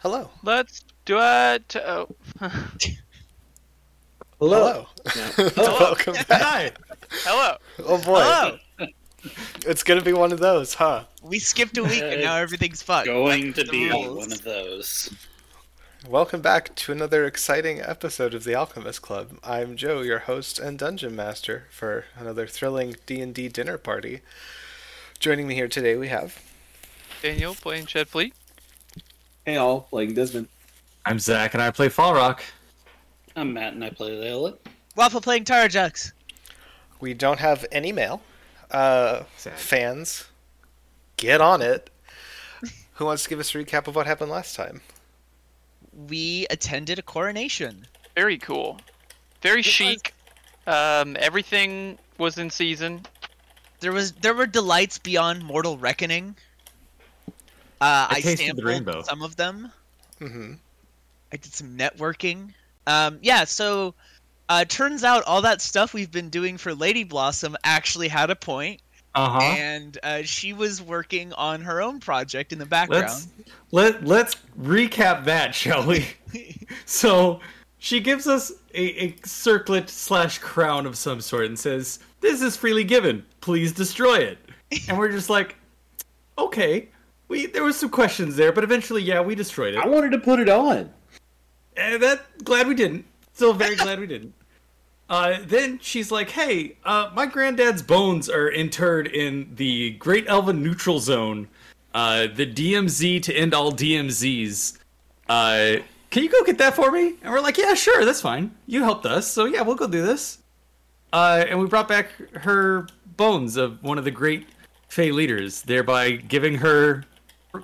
Hello. Let's do it. Uh, oh. Hello. Yeah. Welcome back. Hi. Hello. Oh boy. Hello. It's gonna be one of those, huh? We skipped a week and now everything's fucked. Going to be rules. one of those. Welcome back to another exciting episode of the Alchemist Club. I'm Joe, your host and dungeon master for another thrilling D&D dinner party. Joining me here today we have Daniel playing Shed Fleet. Hey all, playing Desmond. I'm Zach, and I play Fall Rock. I'm Matt and I play Layla. Waffle playing Tarajux. we don't have any mail. Uh, Sad. fans, get on it. Who wants to give us a recap of what happened last time? We attended a coronation. Very cool. Very chic. Um, everything was in season. There was there were delights beyond mortal reckoning. Uh, I I tasted the sampled rainbow. some of them. hmm I did some networking. Um, yeah, so uh, turns out all that stuff we've been doing for Lady Blossom actually had a point, Uh huh. and uh, she was working on her own project in the background. Let's let let's recap that, shall we? so she gives us a, a circlet slash crown of some sort and says, "This is freely given. Please destroy it." And we're just like, "Okay." We there was some questions there, but eventually, yeah, we destroyed it. I wanted to put it on. And that glad we didn't. Still very glad we didn't. Uh, then she's like, "Hey, uh, my granddad's bones are interred in the Great Elven Neutral Zone, uh, the DMZ to end all DMZs. Uh, can you go get that for me?" And we're like, "Yeah, sure, that's fine. You helped us, so yeah, we'll go do this." Uh, and we brought back her bones of one of the great Fey leaders, thereby giving her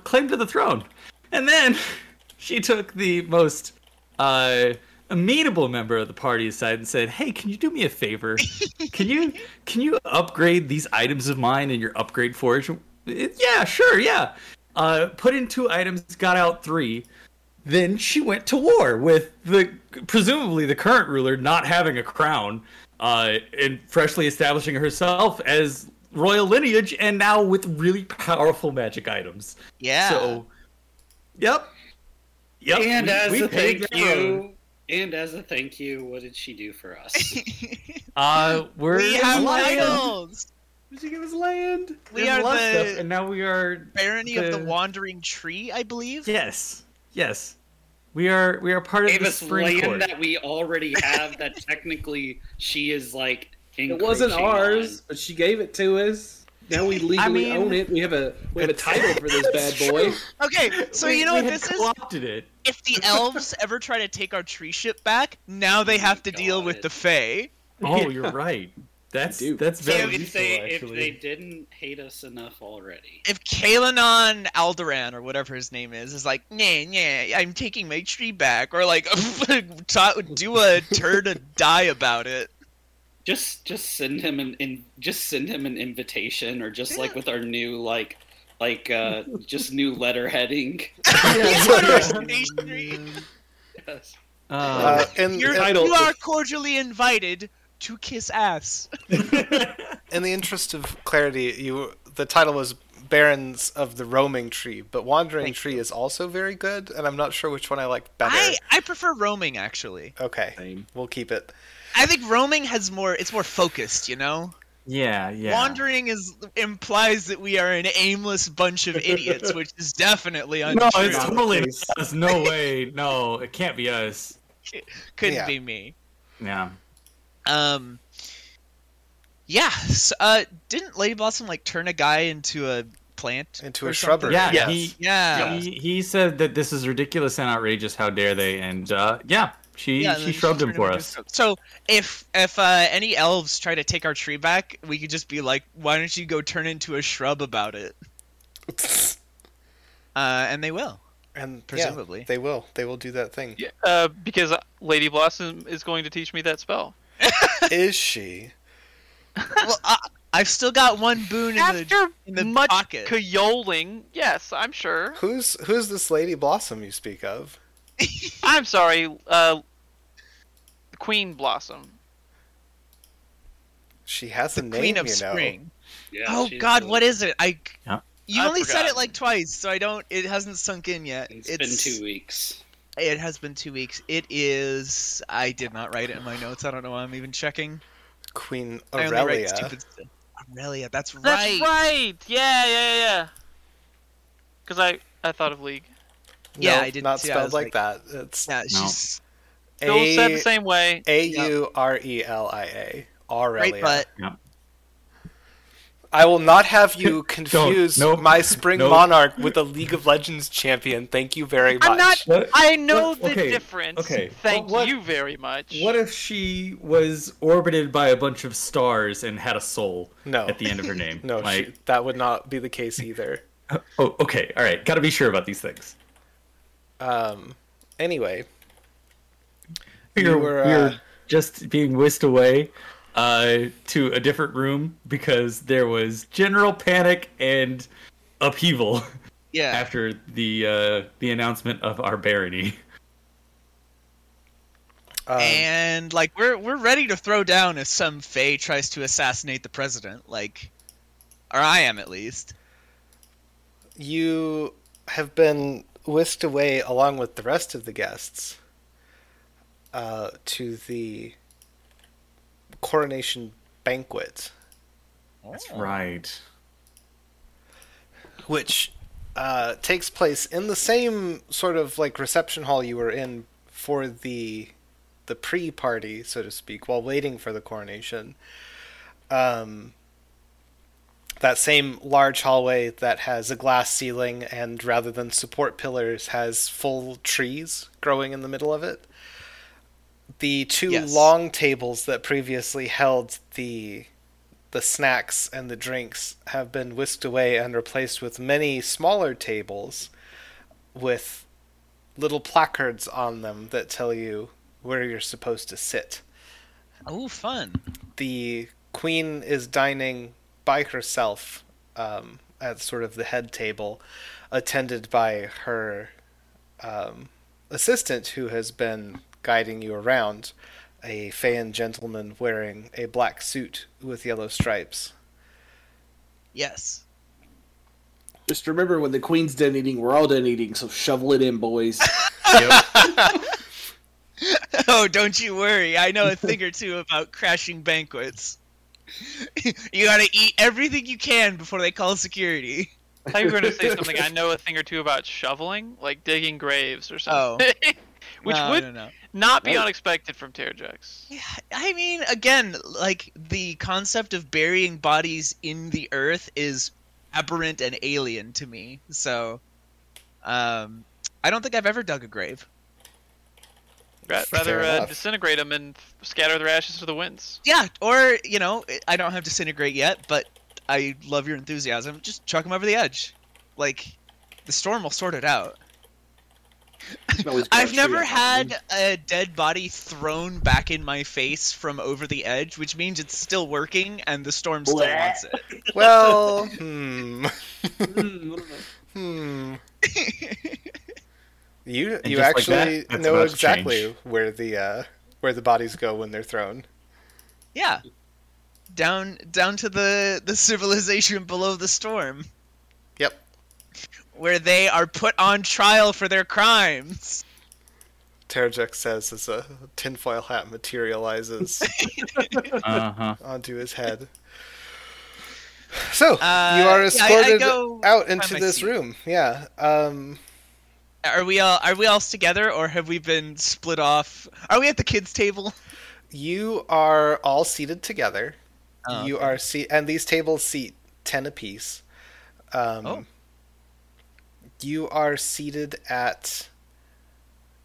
claim to the throne. And then she took the most uh, amenable member of the party aside and said, "Hey, can you do me a favor? Can you can you upgrade these items of mine in your upgrade forge?" "It- Yeah, sure, yeah. Uh, put in two items, got out three. Then she went to war with the presumably the current ruler not having a crown, uh, and freshly establishing herself as royal lineage, and now with really powerful magic items. yeah. So, yep. Yep. and we- as we a thank the road. you, and as a thank you, what did she do for us? Uh, we're we have land. titles. Did you give us land? We There's are a lot of the- stuff, and now we are. Barony of the The- Wandering Tree, I believe. Yes, yes. We are. We are part of the us spring land court. that we already have. that technically she is like. It wasn't encroaching ours, but she gave it to us. Now we legally mean- own it. We have a we have a title for this bad boy. Okay, so We- you know what this is? co-opted it. If the elves ever try to take our tree ship back, now they oh have to deal with the Fae. Oh, you're right. That's do. that's very if useful, they if they didn't hate us enough already, If Kalanon Alderan or whatever his name is is like, nah, nah, I'm taking my tree back, or like, do a turn to die about it. Just just send him an in, just send him an invitation, or just like with our new like like uh just new letter heading. He's on our stationery. Yes. Uh, Uh, in, You're, in, title- you are cordially invited to kiss ass. in the interest of clarity, you the title was Barons of the Roaming Tree, but Wandering Thank Tree is also very good, and I'm not sure which one I like better. I, I prefer roaming actually. Okay, Same. we'll keep it. I think roaming has more. It's more focused, you know. yeah, yeah. Wandering is implies that we are an aimless bunch of idiots, which is definitely untrue. No, it's totally case. us. No way. No, it can't be us. Couldn't Yeah. be me. Yeah. Um. Yeah. So, uh, didn't Lady Blossom like turn a guy into a plant? Into a something? shrubbery. Yeah, yes. he- Yeah. He, he said that this is ridiculous and outrageous. How dare they? And uh, yeah, she Yeah, she shrubbed him for us. So if if uh, any elves try to take our tree back, we could just be like, "Why don't you go turn into a shrub about it?" Uh, and they will. and yeah, Presumably. they will. They will do that thing. Yeah, uh, because Lady Blossom is going to teach me that spell. Is she? well, I, I've still got one boon in the After in the much pocket. cajoling, yes, I'm sure. Who's who's this Lady Blossom you speak of? I'm sorry, uh, Queen Blossom. She has the a name, Queen of you know. Spring. Yeah, oh God, the- what is it? I You I've only said it like twice, so I don't. It hasn't sunk in yet. It's been two weeks. It has been two weeks. It is. I did not write it in my notes. I don't know why I'm even checking. Queen I only write Aurelia. stupid. Aurelia, that's right. That's right. Yeah, yeah, yeah, yeah. Because I I thought of League. Yeah, No, I didn't Not see- spelled like, like- that. It's Yeah, she's Still said the same way. A U R E L I A. Aurelia. great butt. I will not have you confuse nope, my Spring nope. Monarch with a League of Legends champion. Thank you very much. I'm not. What- I know what- the okay, difference. okay. Thank What- you very much. What if she was orbited by a bunch of stars and had a soul No. at the end of her name? No, like, she, that would not be the case either. oh, okay, all right. Got to be sure about these things. Um. Anyway, We You were, were, we uh, were just being whisked away uh, to a different room because there was general panic and upheaval Yeah. after the uh, the announcement of our barony. um, and like we're we're ready to throw down if some Fae tries to assassinate the president. Like, or I am at least. you have been whisked away along with the rest of the guests uh, to the coronation banquet, That's right. which uh, takes place in the same sort of like reception hall you were in for the the pre-party, so to speak, while waiting for the coronation. Um, that same large hallway that has a glass ceiling and rather than support pillars has full trees growing in the middle of it. The two Yes. long tables that previously held the the snacks and the drinks have been whisked away and replaced with many smaller tables with little placards on them that tell you where you're supposed to sit. Oh, fun. The queen is dining by herself um, at sort of the head table, attended by her um, assistant who has been guiding you around, a Feyan gentleman wearing a black suit with yellow stripes. Yes. Just remember when the queen's done eating, we're all done eating, so shovel it in, boys. Oh, don't you worry. I know a thing or two about crashing banquets. You gotta eat everything you can before they call security. I thought you were going to say something. I know a thing or two about shoveling, like digging graves or Oh. something. Which no, would no, no. not be unexpected from Terrajux. Yeah, I mean, again, like the concept of burying bodies in the earth is aberrant and alien to me. So, um, I don't think I've ever dug a grave. Ra- Rather uh, disintegrate them and scatter their ashes to the winds. Yeah, or you know, I don't have disintegrate yet, but I love your enthusiasm. Just chuck them over the edge. Like, the storm will sort it out. I've never had a dead body thrown back in my face from over the edge, which means it's still working and the storm still Bleh. wants it. Well, hmm. Hmm, I don't know. Hmm. You And you just like actually that, know exactly change. where the uh, where the bodies go when they're thrown. Yeah. Down down to the the civilization below the storm. Yep. Where they are put on trial for their crimes. Terrajek says as a tinfoil hat materializes Uh huh. onto his head. So Uh, you are yeah, I- I escorted out into this seat. room. Yeah. Um. Are we all are we all together or have we been split off? Are we at the kids table? You are all seated together. Oh, you are seat, and these tables seat ten apiece. Um, Oh. You are seated at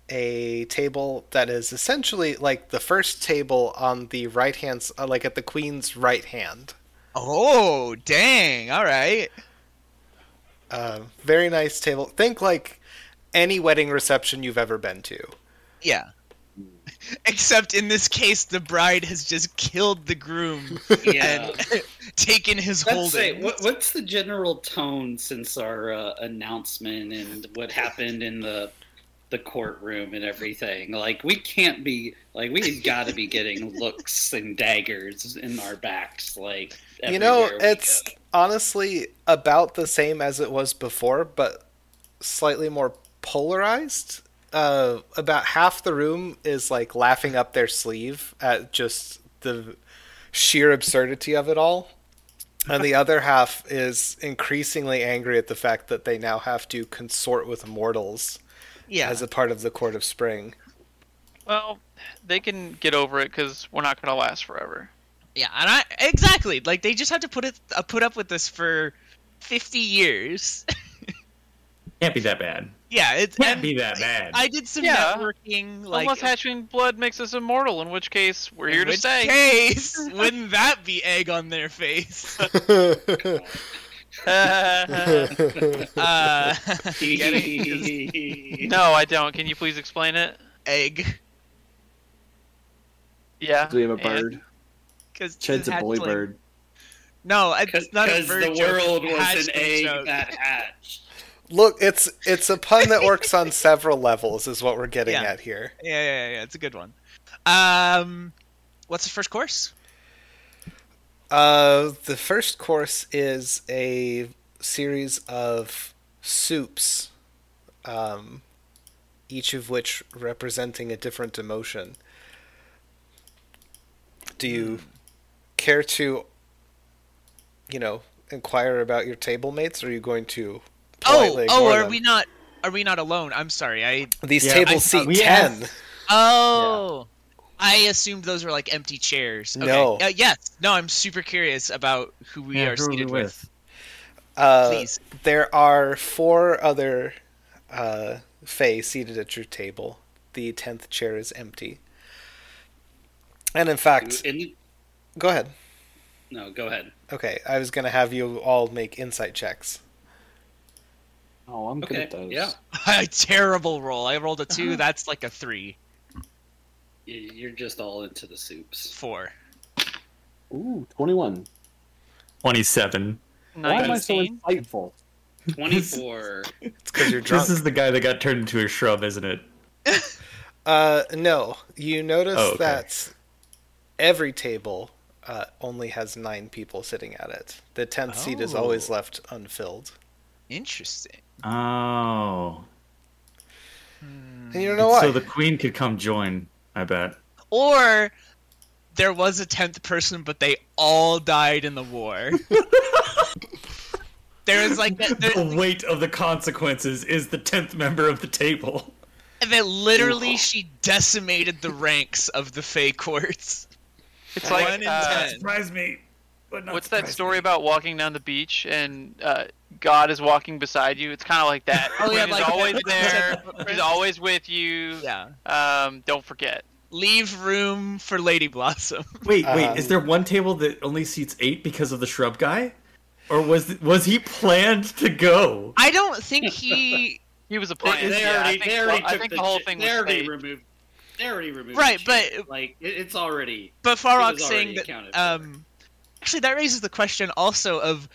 a table that is essentially like the first table on the right hand, uh, like at the queen's right hand. Oh, dang. All right. Uh, very nice table. Think like any wedding reception you've ever been to. Yeah. Except in this case, the bride has just killed the groom Yeah. and taken his Let's say, what, what's the general tone since our uh, announcement and what happened in the the courtroom and everything. Like we can't be like we've got to be getting looks and daggers in our backs. Like You know, it's go. honestly about the same as it was before, but slightly more polarized. Uh, about half the room is like laughing up their sleeve at just the sheer absurdity of it all. And the other half is increasingly angry at the fact that they now have to consort with mortals Yeah. as a part of the Court of Spring. Well, they can get over it because we're not going to last forever. Yeah, and I exactly like they just had to put it uh, put up with this for fifty years. Can't be that bad. Yeah, it Can't be that bad. I did some Yeah. networking, like Unless hatching blood makes us immortal, in which case we're here in to which stay. case, wouldn't that be egg on their face? Uh, no, I don't. Can you please explain it? egg Yeah. Do we have a bird? because Ched's a boy bird. No, it's not a bird. Because the world it's a was an egg joke. that hatched. Look, it's it's a pun that works on several levels, is what we're getting Yeah. at here. Yeah, yeah, yeah, it's a good one. Um, what's the first course? Uh, the first course is a series of soups, um, each of which representing a different emotion. Do you care to, you know, inquire about your table mates, or are you going to Oh, politely oh, ignore are them? we not? Are we not alone? I'm sorry. I These Yeah, tables I- seat we ten. asked- oh, I assumed those were like empty chairs. Okay. No. Uh, yes. No, I'm super curious about who we Yeah, are who seated we with. Uh, Please. There are four other uh, Fae seated at your table. The tenth chair is empty. And in fact, In- go ahead. no, go ahead. Okay, I was going to have you all make insight checks. Oh, I'm good at those. yeah. a terrible roll. I rolled a. 2 That's like a three, You- You're just all into the soups. four. Ooh, 21. 27. Why am I so 19? insightful? 24. It's because you're drunk. This is the guy that got turned into a shrub, isn't it? Uh, no. You notice Oh, okay. that every table uh, only has nine people sitting at it. The tenth seat is always Oh. left unfilled. Interesting. Oh. And you don't know why. So the queen could come join, I bet. Or there was a tenth person, but they all died in the war. there was like that. There, The weight of the consequences is the 10th member of the table. and then literally she decimated the ranks of the Fey courts. It's One like in uh, ten. Surprise me. But not what's that story me. about walking down the beach and uh, God is walking beside you? It's kind of like that. Oh, yeah, Queen like is always there. He's always with you. Yeah. Um, don't forget. Leave room for Lady Blossom. Wait, wait. Um, is there one table that only seats eight because of the shrub guy, or was was he planned to go? I don't think he. He was a They, plan. they yeah, already, I think, they already well, I took think the, the whole thing they was already removed. They already removed. Right, but- like it, it's already. But was saying that. Um, actually, that raises the question also of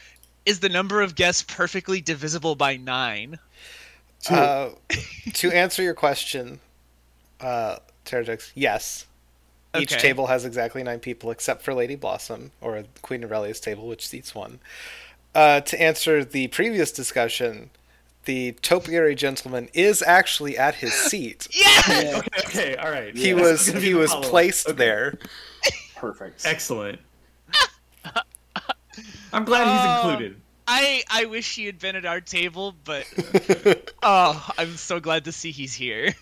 is the number of guests perfectly divisible by nine? Uh, to answer your question, uh, Terrajux, yes. Each table has exactly nine people except for Lady Blossom, or Queen Aurelia's table, which seats one. Uh, to answer the previous discussion, the topiary gentleman is actually at his seat. Yeah. Okay, okay, all right. He Yeah. was It's gonna be he was placed Okay, there. Perfect. Excellent. I'm glad he's included. I I wish he had been at our table, but oh, I'm so glad to see he's here.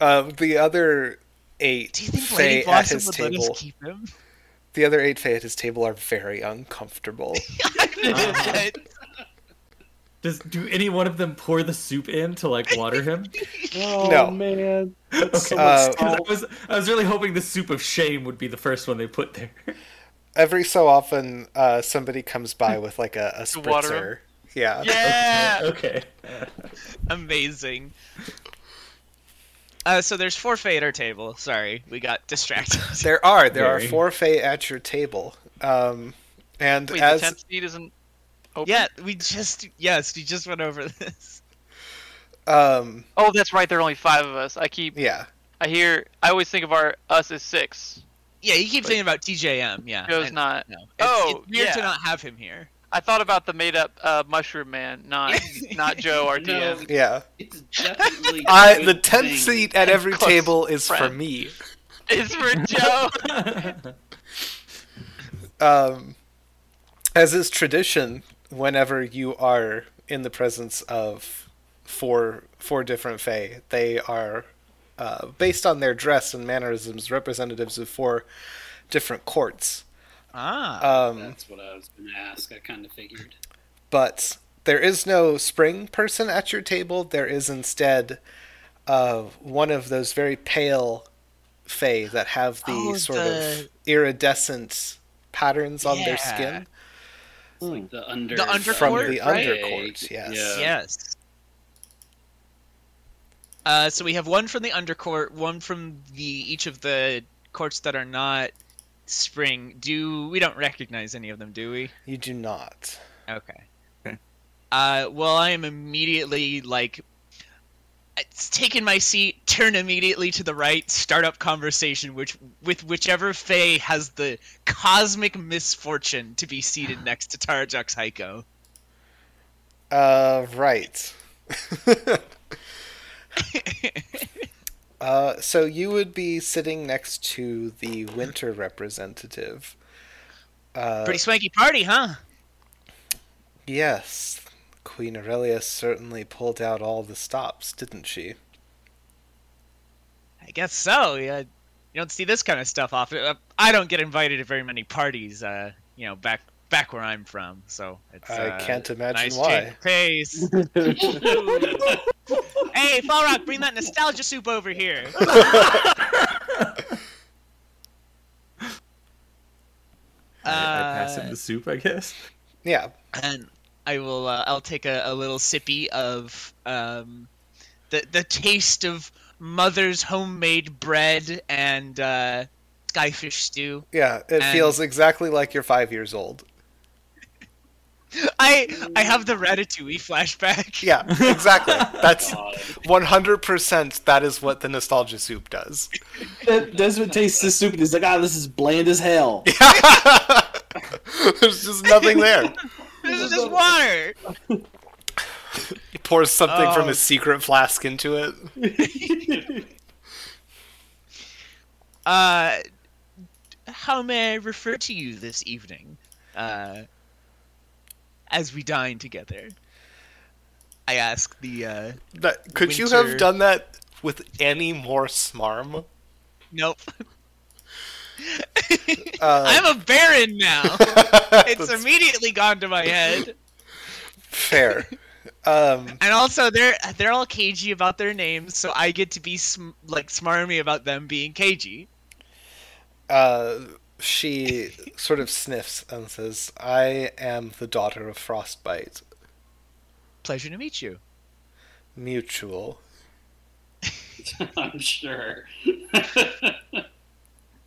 Uh, the other eight Do you think Fae Lady at his would let table, us keep him? the other eight Fae at his table are very uncomfortable. Does do any one of them pour the soup in to like water him? Oh, No. man. That's so Okay. Uh, much 'Cause I salt. was I was really hoping the soup of shame would be the first one they put there. Every so often, uh, somebody comes by with like a, a To water spritzer. Yeah. Yeah. okay. Amazing. Uh, so there's four Fae at our table. Sorry, we got distracted. There are there are Very. four Fae at your table, um, and Wait, as the tenth seat isn't open. yeah, we just yes, we just went over this. Um, Oh, that's right. There are only five of us. I keep. yeah. I hear. I always think of our us as six. Yeah, you keep thinking about TJM. Yeah, Joe's and- not. No. It's, Oh, it's weird to not have him here. I thought about the made-up uh, mushroom man, not not Joe, our No. Yeah. It's definitely. a I good the tenth seat at every table is for me. It's for Joe. Um, as is tradition, whenever you are in the presence of four four different fae, they are uh, based on their dress and mannerisms representatives of four different courts. Ah, Um, That's what I was going to ask. I kind of figured. but there is no spring person at your table. There is instead uh, one of those very pale fae that have the Oh, sort the- of iridescent patterns on their skin It's like the under The undercourt, from the right? undercourt. Yes. Yeah. yes. Uh, so we have one from the undercourt, one from the each of the courts that are not spring. Do we don't recognize any of them, do we? You do not. Okay. Okay. Uh, well, I am immediately like, it's taken my seat, turn immediately to the right, start up conversation, which with whichever Fae has the cosmic misfortune to be seated next to Tarajux Heiko. Uh, right. uh, so you would be sitting next to the winter representative. Uh, Pretty swanky party, huh? yes, Queen Aurelia certainly pulled out all the stops, didn't she? I guess so. Yeah, you don't see this kind of stuff often. Uh, I don't get invited to very many parties. Uh, you know, back back where I'm from, so it's. I uh, can't imagine nice why. change of pace. hey, Fall Rock, bring that nostalgia soup over here. I, I pass him Uh, the soup, I guess. Yeah. and I will. Uh, I'll take a, a little sippy of um, the the taste of mother's homemade bread and uh, skyfish stew. Yeah, it And- feels exactly like you're five years old. I I have the ratatouille flashback. Yeah, exactly. That's 100% that is what the nostalgia soup does. Desmond tastes the soup and he's like, ah, this is bland as hell. There's just nothing there. This is just water. He pours something from Oh. his secret flask into it. Uh, how may I refer to you this evening? Uh, as we dine together. I ask the, uh, That, could you have done that with any more smarm? nope. Uh, I'm a baron now. It's immediately gone to my head. fair. Um, And also, they're they're all cagey about their names, so I get to be sm- like smarmy about them being cagey. uh, she sort of sniffs and says, I am the daughter of Frostbite. Pleasure to meet you. Mutual. I'm sure.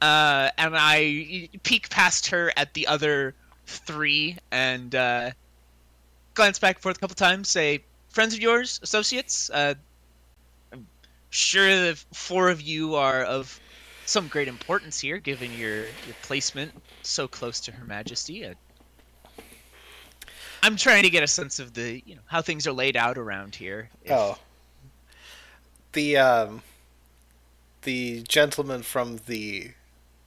Uh, and I peek past her at the other three and uh, glance back and forth a couple times. Say, friends of yours, associates. Uh, I'm sure the four of you are of some great importance here, given your your placement so close to Her Majesty. Uh, I'm trying to get a sense of the you know how things are laid out around here. If- Oh. The um the gentleman from the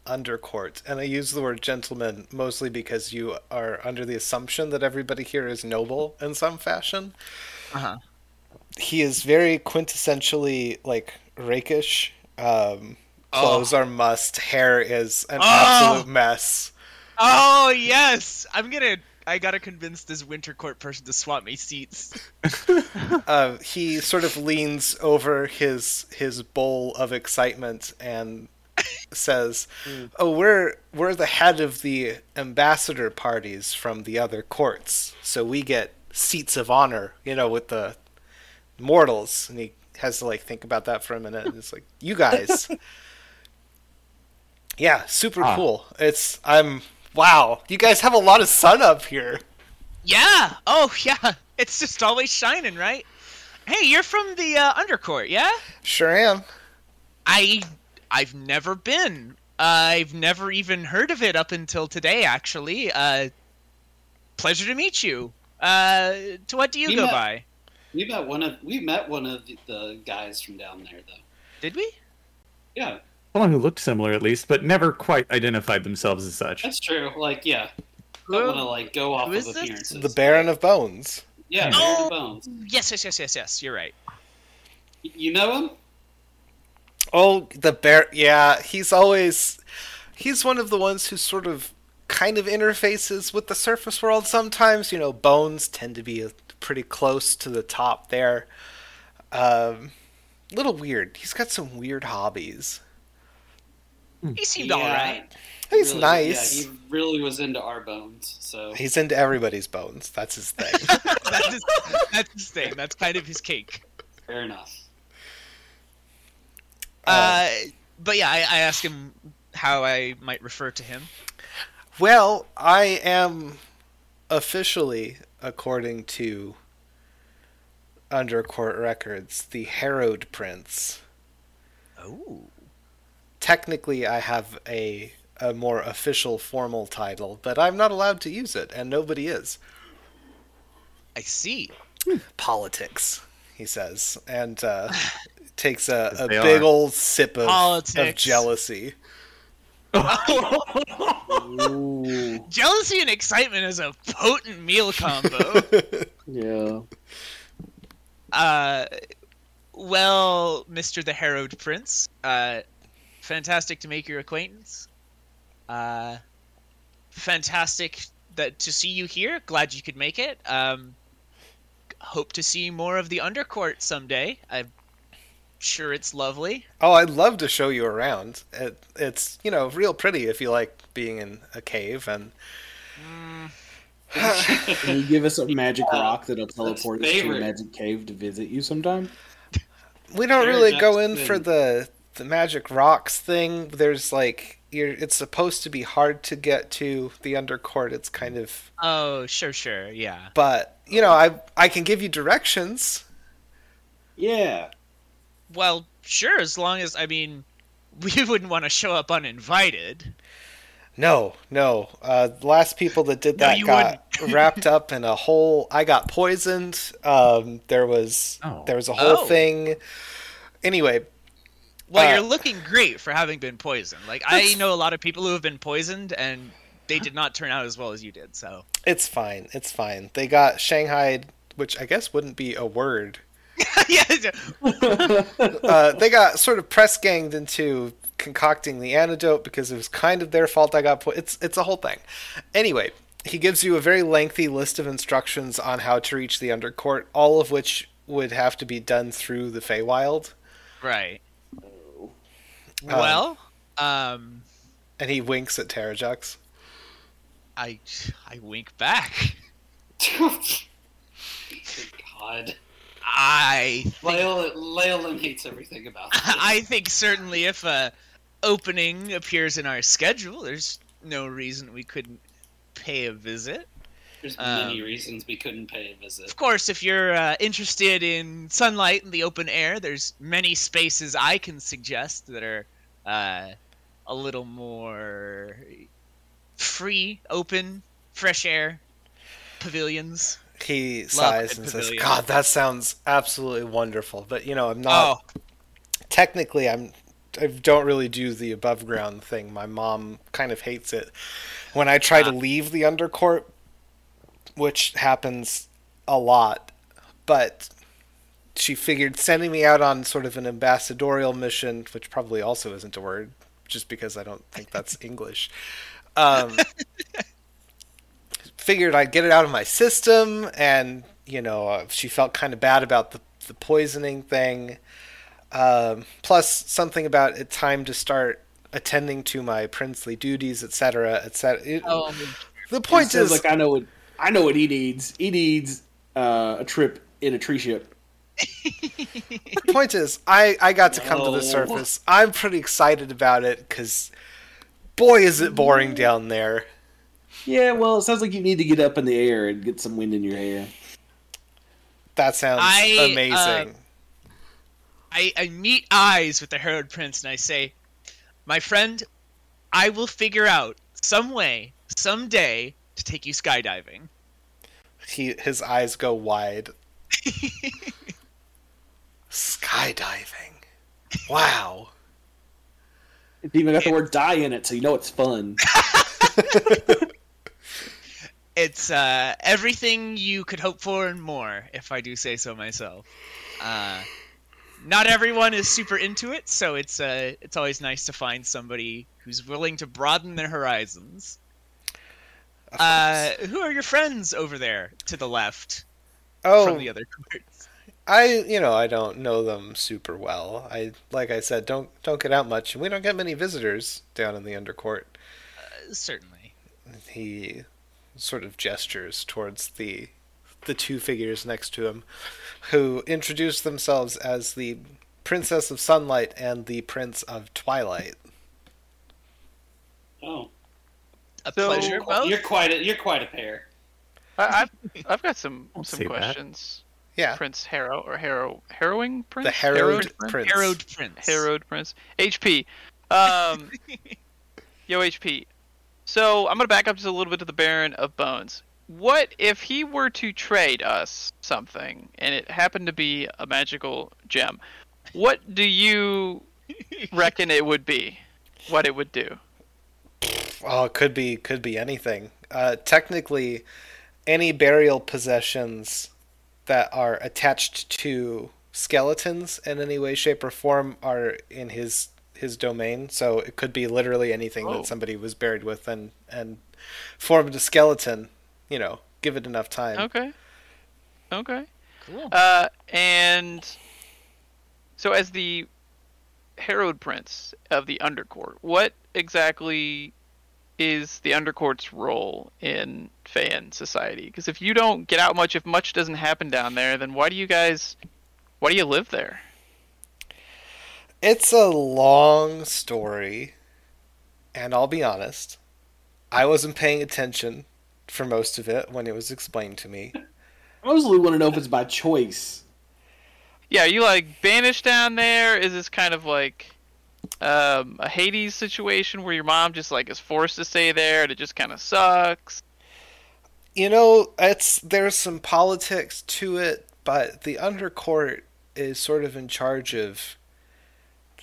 undercourt, and I use the word gentleman mostly because you are under the assumption that everybody here is noble in some fashion. Uh-huh. He is very quintessentially like rakish. Um Oh. clothes are must, hair is an Oh. absolute mess. Oh yes, I'm gonna. I gotta convince this winter court person to swap me seats. uh, he sort of leans over his his bowl of excitement and says, "Oh, we're we're the head of the ambassador parties from the other courts, so we get seats of honor, you know, with the mortals." And he has to like think about that for a minute. And it's like, "You guys, yeah, super Ah. cool. It's I'm wow, you guys have a lot of sun up here." Yeah. Oh yeah. It's just always shining, right? Hey, you're from the uh, Undercourt, yeah? Sure am. I I've never been. I've never even heard of it up until today, actually. Uh, pleasure to meet you. Uh, to what do you We go met- by? We met one of we met one of the, the guys from down there though. Did we? Yeah, Someone who looked similar, at least, but never quite identified themselves as such. that's true. Like yeah, Who- don't want to like go off who of is this? appearances. The Baron of Bones. Yeah, Oh. Baron of Bones. Yes, yes, yes, yes, yes. You're right. Y- You know him? Oh, the bear. Yeah, he's always. He's one of the ones who sort of kind of interfaces with the surface world sometimes. You know, bones tend to be pretty close to the top there. Um, little weird. He's got some weird hobbies. He seemed Yeah. all right. He's Really- nice. Yeah, he really was into our bones. So He's into everybody's bones. That's his thing. that's, his, that's his thing. That's kind of his cake. fair enough. Uh, but yeah, I, I asked him how I might refer to him. Well, I am officially, according to Undercourt Records, the Harrowed Prince. Oh. Technically, I have a a more official, formal title, but I'm not allowed to use it, and nobody is. I see. Politics, he says, and uh, takes a, a big are. old sip of, of jealousy. Jealousy and excitement is a potent meal combo. yeah. uh, well, Mr. the Harrowed Prince, uh, fantastic to make your acquaintance. Uh, fantastic that to see you here. Glad you could make it. Um, hope to see more of the Undercourt someday. I'm sure it's lovely. Oh, I'd love to show you around. It, it's you know real pretty if you like being in a cave and Can you give us a magic rock that'll teleport us to a magic cave to visit you sometime? we don't Jared really go in Jackson. for the the magic rocks thing. There's like you're it's supposed to be hard to get to the undercourt. It's kind of Oh, sure, sure, yeah. but you know I I can give you directions. Yeah. Well, sure, as long as I mean, we wouldn't want to show up uninvited. No, no. Uh, the last people that did that you got wrapped up in a whole. I got poisoned. Um, there was Oh. there was a whole Oh. thing. Anyway, Well, Uh, you're looking great for having been poisoned. Like I know a lot of people who have been poisoned and they did not turn out as well as you did. So it's fine. It's fine. They got Shanghai, which I guess wouldn't be a word. yeah, uh, they got sort of press ganged into concocting the antidote because it was kind of their fault. I got po- it's it's a whole thing. Anyway, he gives you a very lengthy list of instructions on how to reach the Undercourt, all of which would have to be done through the Feywild. right. Well, um, And he winks at Terrajux. I I wink back. Good God, I think, Leyland, Leyland hates everything about this. I think certainly if a opening appears in our schedule, there's no reason we couldn't pay a visit. There's um, many reasons we couldn't pay a visit. Of course, if you're uh, interested in sunlight and the open air, there's many spaces I can suggest that are uh, a little more free, open, fresh air pavilions. He Love sighs it, and says, "God, that sounds absolutely wonderful." But you know, I'm not oh, technically. I'm. I don't really do the above ground thing. My mom kind of hates it when I try to Ah. leave the undercourt, which happens a lot. But she figured sending me out on sort of an ambassadorial mission, which probably also isn't a word, just because I don't think that's English. Um, figured I'd get it out of my system, and you know, uh, she felt kind of bad about the the poisoning thing. Um, plus, something about it time to start attending to my princely duties, etc., etc. Oh, the point is, like I know what I know what he needs. He needs uh, a trip in a tree ship. the point is, I I got to come to the surface. I'm pretty excited about it because, boy, is it boring down there. Yeah, well, it sounds like you need to get up in the air and get some wind in your hair. That sounds I, amazing. um, I, I meet eyes with the Harrowed Prince and I say, My friend, I will figure out some way, someday, to take you skydiving. he his eyes go wide. Skydiving. Wow. It's even got the word die in it, so you know it's fun. It's uh, everything you could hope for and more, if I do say so myself. Uh, not everyone is super into it, so it's uh, it's always nice to find somebody who's willing to broaden their horizons. Of Uh, who are your friends over there to the left oh, from the other courts? I you know I don't know them super well. I like I said don't don't get out much, and we don't get many visitors down in the undercourt. Uh, certainly. He sort of gestures towards the the two figures next to him, who introduce themselves as the Princess of Sunlight and the Prince of Twilight. Oh, A So- pleasure, both. you're quite a you're quite a pair. I, I've I've got some Don't some say that. questions. Yeah, Prince Harrow or Harrow Harrowing Prince. the Harrowed Prince. Prince. Harrowed Prince. Harrowed Prince. HP. Um, yo, HP. So I'm gonna back up just a little bit to the Baron of Bones. What if he were to trade us something, and it happened to be a magical gem? What do you reckon it would be? What it would do? Oh, it could be could be anything. Uh, technically, any burial possessions that are attached to skeletons in any way, shape, or form are in his his domain. So it could be literally anything Oh. that somebody was buried with and and formed a skeleton. You know, give it enough time. Okay. Okay. Cool. Uh, and so as the Harrowed Prince of the Undercourt, what exactly is the Undercourt's role in Feyan society? Because if you don't get out much, if much doesn't happen down there, then why do you guys, why do you live there? It's a long story, and I'll be honest, I wasn't paying attention for most of it when it was explained to me. I mostly want to know if it's by choice. Yeah, are you like banished down there? Is this kind of like um, a Hades situation where your mom just like is forced to stay there and it just kind of sucks? You know, it's there's some politics to it, but the undercourt is sort of in charge of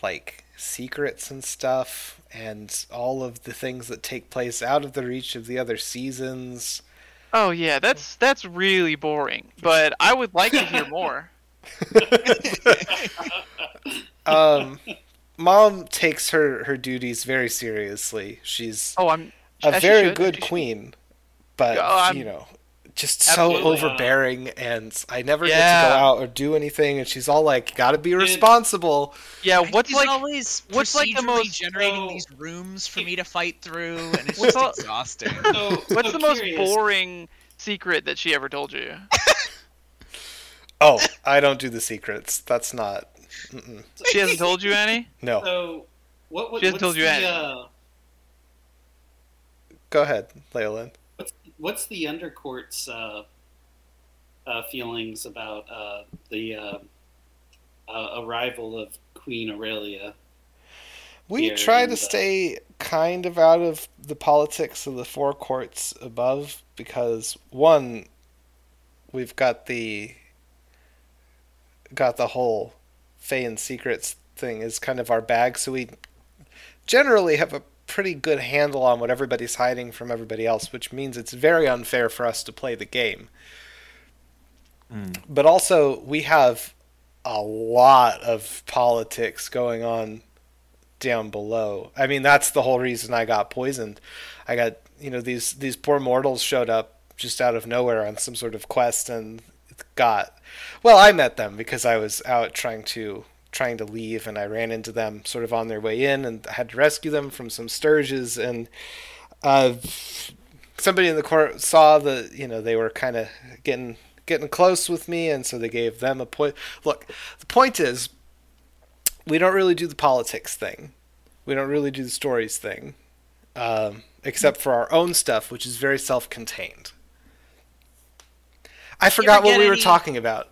like secrets and stuff and all of the things that take place out of the reach of the other seasons. Oh yeah, that's that's really boring. But I would like to hear more. Um mom takes her her duties very seriously. She's Oh, I'm a very should, good as she should. queen, but Oh, you know, just so Absolutely. overbearing, and I never get to go out or do anything. And she's all like, "Got to be responsible." Yeah, what's like always what's like the most- generating So- these rooms for me to fight through, and it's just exhausting. So, what's so the most boring secret that she ever told you? Oh, I don't do the secrets. That's not. Mm-mm. She hasn't told you any? No, So, what, what She hasn't told you the, anything. uh, go ahead, Leolin. what's what's the undercourt's uh, uh, feelings about uh, the uh, uh, arrival of Queen Aurelia? We try to the- stay kind of out of the politics of the four courts above because one, we've got the got the whole Feyan secrets thing is kind of our bag, so we generally have a pretty good handle on what everybody's hiding from everybody else, which means it's very unfair for us to play the game. Hmm. But also, we have a lot of politics going on down below. I mean, that's the whole reason I got poisoned. I got, you know, these these poor mortals showed up just out of nowhere on some sort of quest and got well, I met them because I was out trying to trying to leave and I ran into them sort of on their way in and I had to rescue them from some stirges and uh somebody in the court saw that, you know, they were kind of getting getting close with me and so they gave them a point. Look, the point is we don't really do the politics thing. We don't really do the stories thing, um, except for our own stuff, which is very self-contained. I forgot what get we were talking about.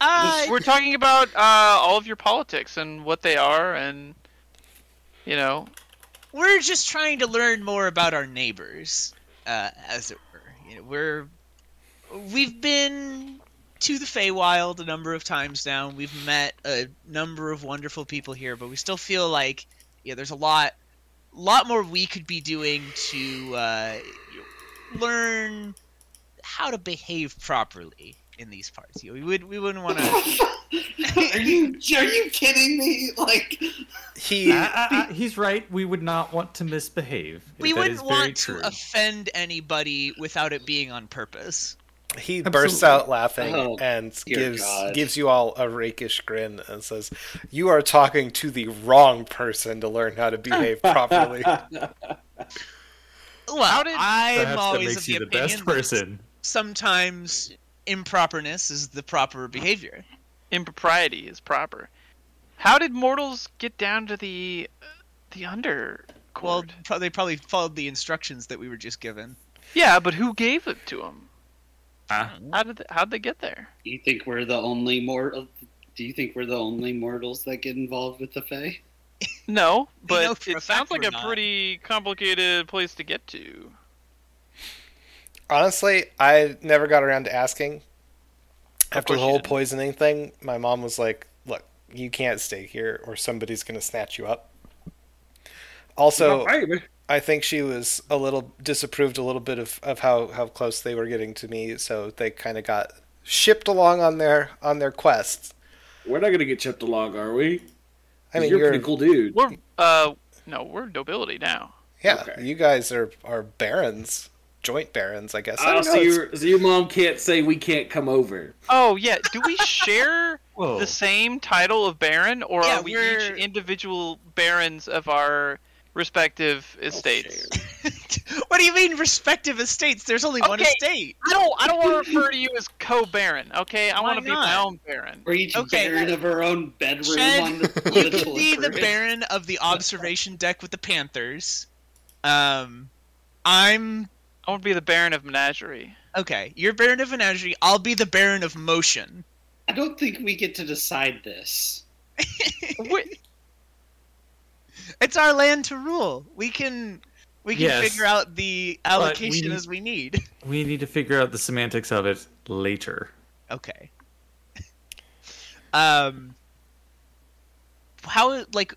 Uh, We're talking about uh, all of your politics and what they are, and you know, we're just trying to learn more about our neighbors, uh, as it were. You know, we're we've been to the Feywild a number of times now. and We've met a number of wonderful people here, but we still feel like yeah, there's a lot, lot more we could be doing to uh, learn how to behave properly in these parts. We would we wouldn't want to. are you are you kidding me? Like He ah, ah, he's right. We would not want to misbehave. we That is wouldn't very want true. to offend anybody without it being on purpose. he bursts out laughing Oh, and gives God. gives you all a rakish grin and says, "You are talking to the wrong person to learn how to behave properly." Well, How did- I'm Perhaps that always makes of the you the opinion best that person. Sometimes improperness is the proper behavior. impropriety is proper. How did mortals get down to the the under Well, pro- they probably followed the instructions that we were just given. yeah, but who gave it to them? How did they, how'd they get there? you think we're the only mortal? Do you think we're the only mortals that get involved with the Fae? No, but know it sounds like a not. pretty complicated place to get to. Honestly, I never got around to asking. After the whole poisoning thing, my mom was like, "Look, you can't stay here, or somebody's gonna snatch you up." Also. I think she was a little disapproved a little bit of, of how, how close they were getting to me, so they kind of got shipped along on their on their quest. We're not gonna get shipped along, are we? I mean, you're, you're, a pretty cool dude. We're uh no, we're nobility now. yeah, Okay. you guys are are barons, joint barons, I guess. I Oh, don't know. so, it's- your, so your mom can't say we can't come over. Oh yeah, do we share the same title of baron, or Yeah, are we we're- each individual barons of our respective estates? what do you mean respective estates? There's only one estate. I don't. I don't want to refer to you as co-baron. Okay, I want to be my not? own baron. We're each Okay. baron of our own bedroom Shed, on the, You can be the. Baron of the observation deck with the Panthers. Um, I'm I want to be the baron of menagerie. okay. You're Baron of Menagerie. I'll be the Baron of Motion. I don't think we get to decide this. Wait, It's our land to rule. We can we can Yes, figure out the allocation we- as we need. We need to figure out the semantics of it later. Okay. Um how like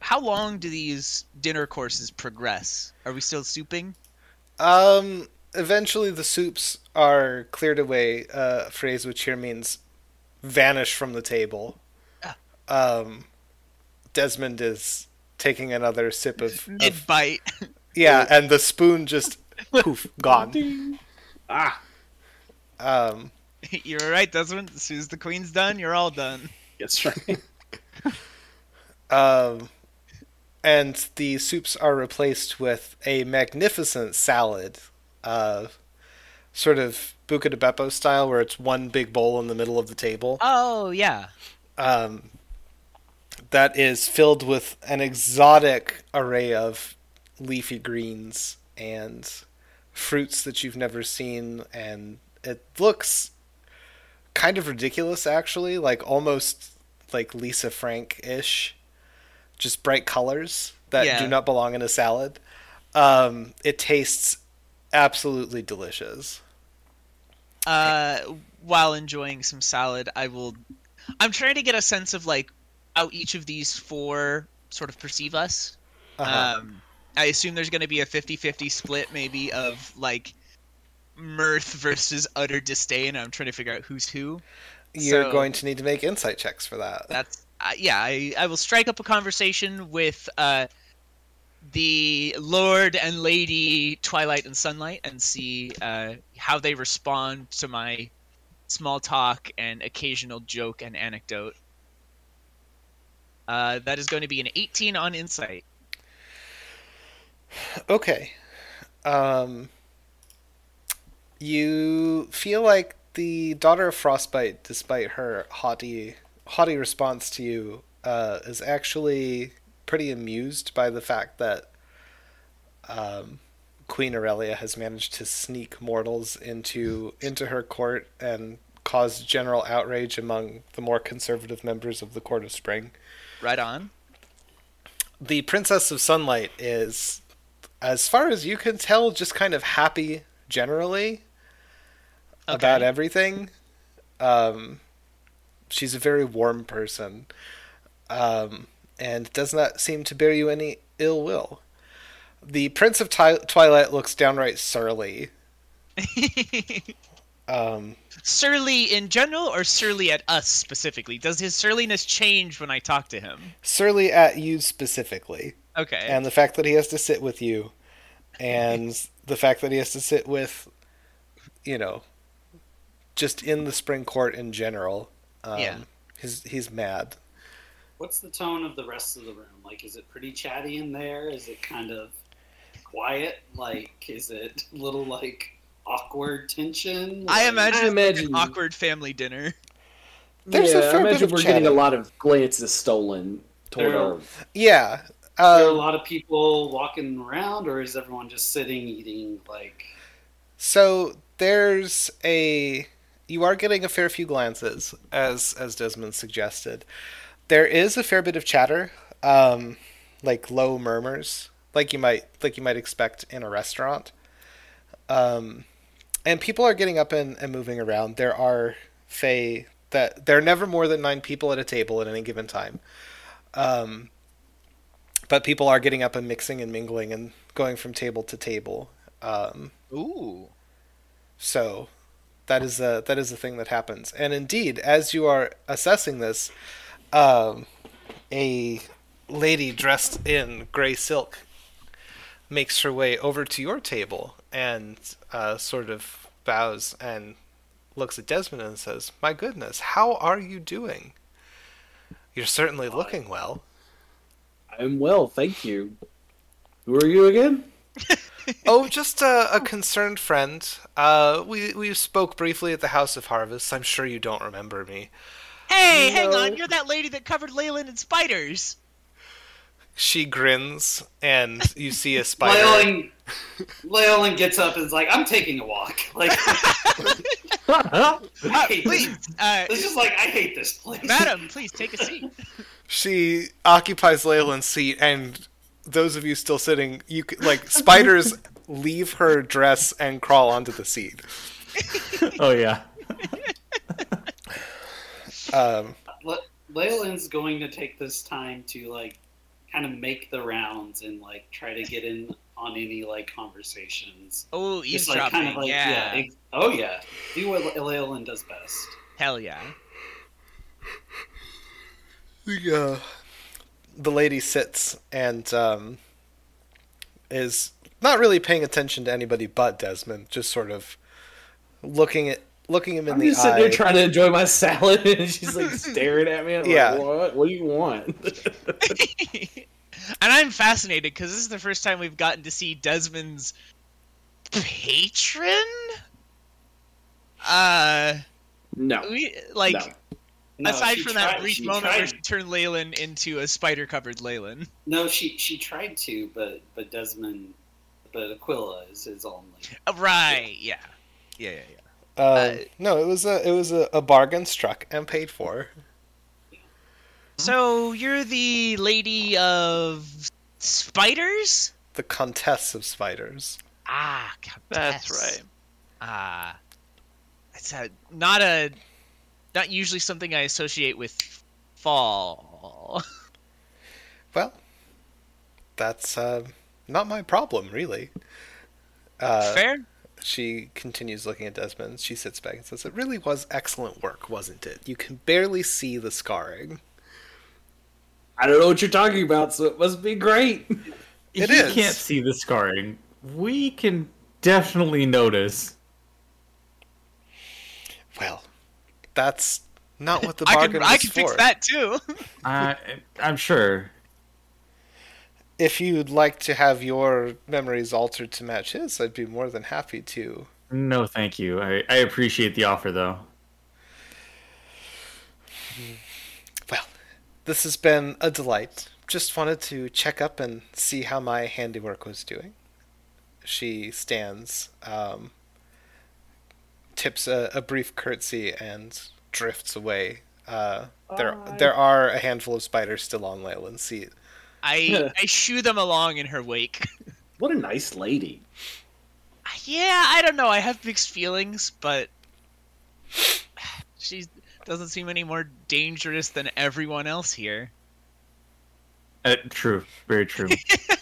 how long do these dinner courses progress? Are we still souping? Um, eventually the soups are cleared away. A phrase which here means vanish from the table. Ah. Um, Desmond is taking another sip of, Mid bite. yeah, and the spoon just poof gone. Ah, Um, you're right, Desmond. As soon as the queen's done, you're all done. that's right. um, and the soups are replaced with a magnificent salad, uh, sort of Buca di Beppo style, where it's one big bowl in the middle of the table. Oh yeah. um, that is filled with an exotic array of leafy greens and fruits that you've never seen, and it looks kind of ridiculous, actually, like almost like Lisa Frank ish, just bright colors that Yeah. do not belong in a salad. Um, it tastes absolutely delicious. Uh, while enjoying some salad, I will. I'm trying to get a sense of like how each of these four sort of perceive us. Uh-huh. Um, I assume there's going to be a 50-50 split, maybe of like mirth versus utter disdain. I'm trying to figure out who's who. You're so- going to need to make insight checks for that. That's uh, yeah. I I will strike up a conversation with uh the Lord and Lady Twilight and Sunlight and see uh how they respond to my small talk and occasional joke and anecdote. Uh, that is going to be an 18 on insight. Okay. Um, you feel like the daughter of Frostbite, despite her haughty, haughty response to you, uh, is actually pretty amused by the fact that um, Queen Aurelia has managed to sneak mortals into into her court and caused general outrage among the more conservative members of the Court of Spring. Right on. The Princess of Sunlight is, as far as you can tell, just kind of happy generally about everything. Um, she's a very warm person, um, and does not seem to bear you any ill will. The Prince of Twi- Twilight looks downright surly. Um, surly in general or surly at us specifically? Does his surliness change when I talk to him? surly at you specifically, Okay. and the fact that he has to sit with you, and the fact that he has to sit with, you know, just in the spring court in general. Um, Yeah. He's he's mad. What's the tone of the rest of the room? Like, is it pretty chatty in there? Is it kind of quiet? Like, is it a little like awkward tension? I imagine, I it's like an awkward family dinner. There's a yeah, fair I bit imagine of we're getting a lot of glances stolen toward There- our. Yeah. Are there a Um, lot of people walking around, or is everyone just sitting eating? Like, So there's a you are getting a fair few glances, as as Desmond suggested. There is a fair bit of chatter, um, like low murmurs, like you might like you might expect in a restaurant. Um, and people are getting up and, and moving around. There are Fae that there are never more than nine people at a table at any given time. Um, but people are getting up and mixing and mingling and going from table to table. Um, Ooh. so that is a that is a thing that happens. And indeed, as you are assessing this, um, a lady dressed in gray silk makes her way over to your table and uh, sort of bows and looks at Desmond and says, "My goodness, how are you doing? You're certainly looking well." I'm well, thank you. Who are you again? oh, just a, a concerned friend. Uh, we we spoke briefly at the House of Harvest. I'm sure you don't remember me. Hey, hang No. on! You're that lady that covered Leyland in spiders. She grins, and you see a spider. Leolin, Leolin gets up and is like, "I'm taking a walk." Like, I hate Please, this. uh, It's just like I hate this place. madam, please take a seat. She occupies Leyland's seat, and those of you still sitting, you c- like spiders leave her dress and crawl onto the seat. Oh yeah. Um, Le- Leyland's going to take this time to like kind of make the rounds and like try to get in on any like conversations. Oh, Just, like, kind of like, yeah. ex- oh yeah. Do what Le- Leyland does best. Hell yeah. the uh, the lady sits and um, is not really paying attention to anybody but Desmond, just sort of looking at looking him in I'm the just sitting there trying to enjoy my salad, and she's like staring at me. I'm like, Yeah. what? What do you want? and I'm fascinated because this is the first time we've gotten to see Desmond's patron. Uh, no, we like no. No, aside she from that brief moment tried- where she turned Leyland into a spider-covered Leyland. No, she she tried to, but but Desmond, but Aquila is his only. Uh, right? Yeah. Yeah, yeah, yeah. Um, uh, no, it was a it was a, a bargain struck and paid for. So you're the lady of spiders? The Countess of Spiders. Ah, That's right. Ah, it's a, not a not usually something I associate with fall. Well, that's uh, not my problem, really. Uh, Fair. She continues looking at Desmond. She sits back and says, "It really was excellent work, wasn't it? You can barely see the scarring." I don't know what you're talking about, so it must be great. It if you is. can't see the scarring, we can definitely notice. Well, that's not what the I bargain can I can for. fix that too. I, I'm sure. If you'd like to have your memories altered to match his, I'd be more than happy to. No, thank you. I, I appreciate the offer, though. Well, this has been a delight. Just wanted to check up and see how my handiwork was doing. She stands, um, tips a, a brief curtsy and drifts away. Uh, there, Bye. there are a handful of spiders still on Leyland's seat. I I shoo them along in her wake. What a nice lady. yeah, I don't know. I have mixed feelings, but she doesn't seem any more dangerous than everyone else here. Uh, true, very true.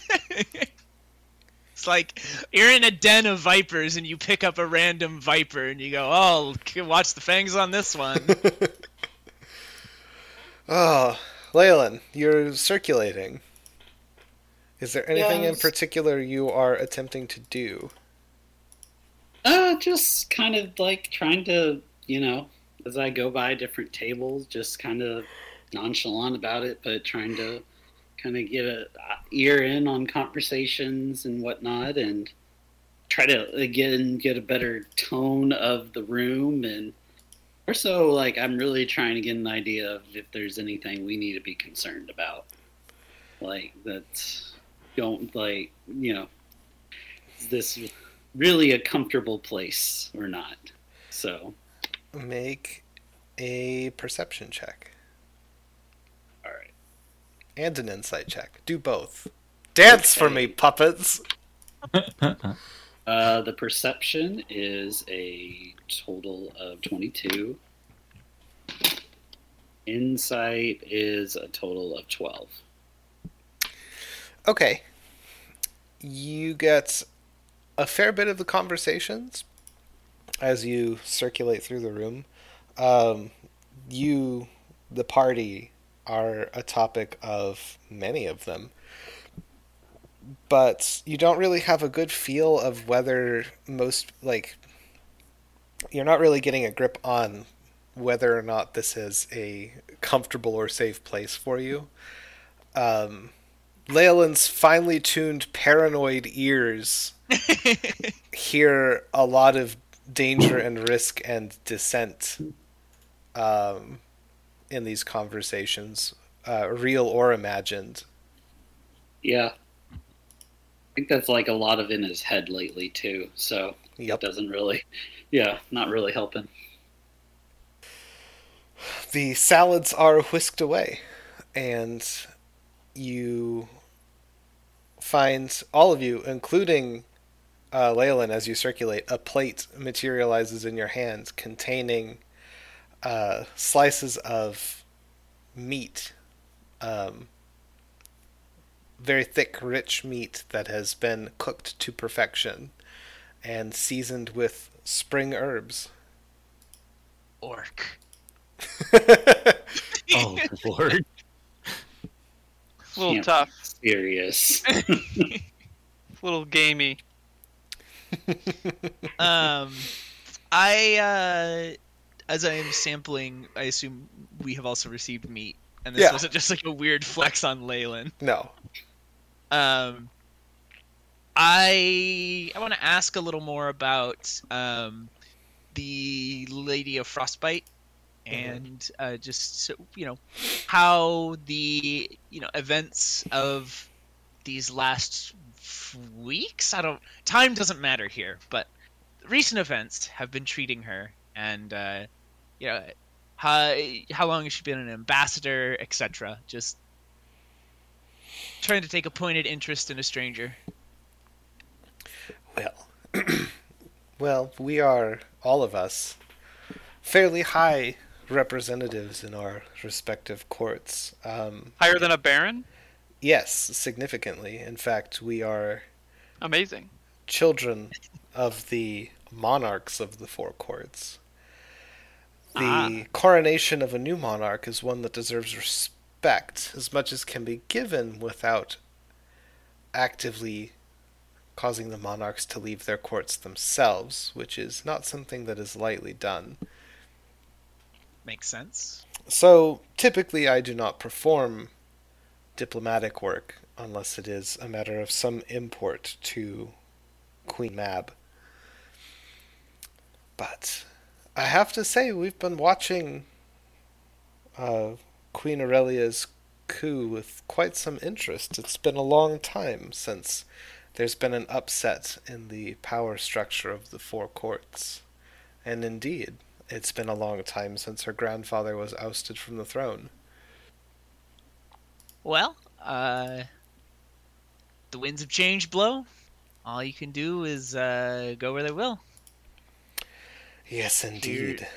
It's like you're in a den of vipers and you pick up a random viper and you go, "Oh, watch the fangs on this one." Oh, Leyland, you're circulating. Is there anything in particular you are attempting to do? Uh, just kind of like trying to, you know, as I go by different tables, just kind of nonchalant about it, but trying to kind of get a ear in on conversations and whatnot, and try to again get a better tone of the room, and or so like I'm really trying to get an idea of if there's anything we need to be concerned about, like that's don't like you know, is this really a comfortable place or not? So, Make a perception check. And an insight check. Do both. Dance for me, puppets. Uh, the perception is a total of 22. Insight is a total of 12. Okay. You get a fair bit of the conversations as you circulate through the room. Um, you, the party, are a topic of many of them. But you don't really have a good feel of whether most, like, you're not really getting a grip on whether or not this is a comfortable or safe place for you. Um, Leyland's finely tuned paranoid ears hear a lot of danger and risk and dissent um, in these conversations, uh, real or imagined. Yeah. I think that's like a lot of in his head lately, too. So, Yep. it doesn't really, yeah, not really helping. The salads are whisked away, and you find all of you, including uh, Leyland, as you circulate, a plate materializes in your hand containing uh, slices of meat, um, very thick, rich meat that has been cooked to perfection and seasoned with spring herbs. Orc. oh lord. A little Can't- tough. Serious. A little gamey. Um, I uh, as I am sampling, I assume we have also received meat, and this Yeah. wasn't just like a weird flex on Leyland. no. Um, I I want to ask a little more about um, the Lady of Frostbite, and uh, just so, you know how the you know events of these last weeks. I don't. Time doesn't matter here, but recent events have been treating her, and uh, you know how how long has she been an ambassador, etc. Just trying to take a pointed interest in a stranger. Well, well, we are all of us fairly high representatives in our respective courts. Um, Higher than a baron? yes, significantly. In fact, we are Amazing. children of the monarchs of the four courts. The Ah. coronation of a new monarch is one that deserves respect as much as can be given without actively causing the monarchs to leave their courts themselves, which is not something that is lightly done. Makes sense. So typically, I do not perform diplomatic work unless it is a matter of some import to Queen Mab. But I have to say, we've been watching uh, Queen Aurelia's coup with quite some interest. It's been a long time since there's been an upset in the power structure of the four courts. And indeed, it's been a long time since her grandfather was ousted from the throne. Well, uh, the winds of change blow. All you can do is uh, go where they will. Yes, indeed.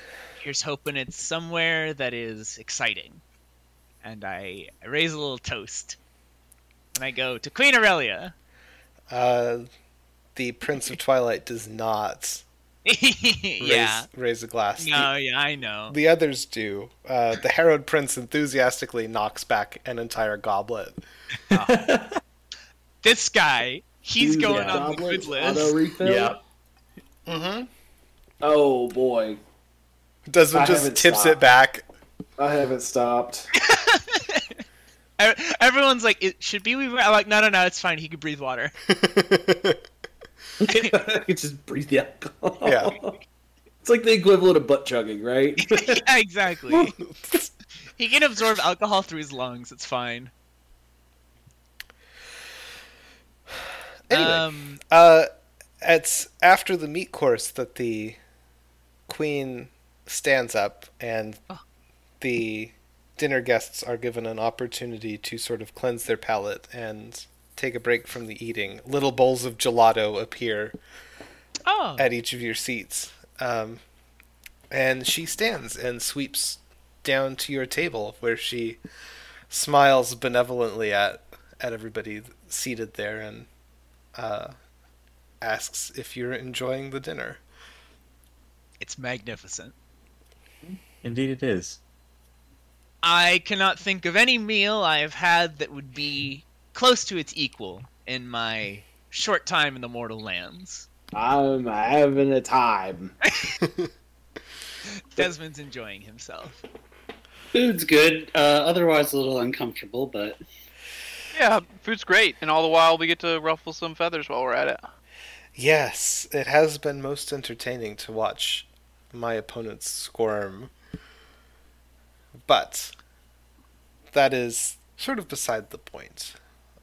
Here's hoping it's somewhere that is exciting. And I, I raise a little toast. And I go to Queen Aurelia. Uh, the Prince of Twilight does not raise, yeah. raise a glass. The- No, yeah, I know. The others do. Uh, the Harrowed Prince enthusiastically knocks back an entire goblet. This guy, he's Dude, going yeah. on the good list. Auto refill. Yeah. Mm-hmm. Oh boy, Desmond I just haven't tips it back. I haven't stopped. Everyone's like, it should be we. I'm like, no, no, no, it's fine. He can breathe water. it's just breathe the alcohol. Yeah. It's like the equivalent of butt chugging, right? yeah, exactly. he can absorb alcohol through his lungs. It's fine. Anyway. Um, Uh, it's after the meat course that the queen stands up and Oh. the dinner guests are given an opportunity to sort of cleanse their palate and take a break from the eating. Little bowls of gelato appear oh, at each of your seats. Um, and she stands and sweeps down to your table where she smiles benevolently at at everybody seated there and uh, asks if you're enjoying the dinner. It's magnificent. Indeed, it is. I cannot think of any meal I have had that would be close to its equal in my short time in the mortal lands. I'm having a time. Desmond's enjoying himself. Food's good. Uh, otherwise, a little uncomfortable, but Yeah, food's great, and all the while we get to ruffle some feathers while we're at it. Yes, it has been most entertaining to watch my opponents squirm. But that is sort of beside the point.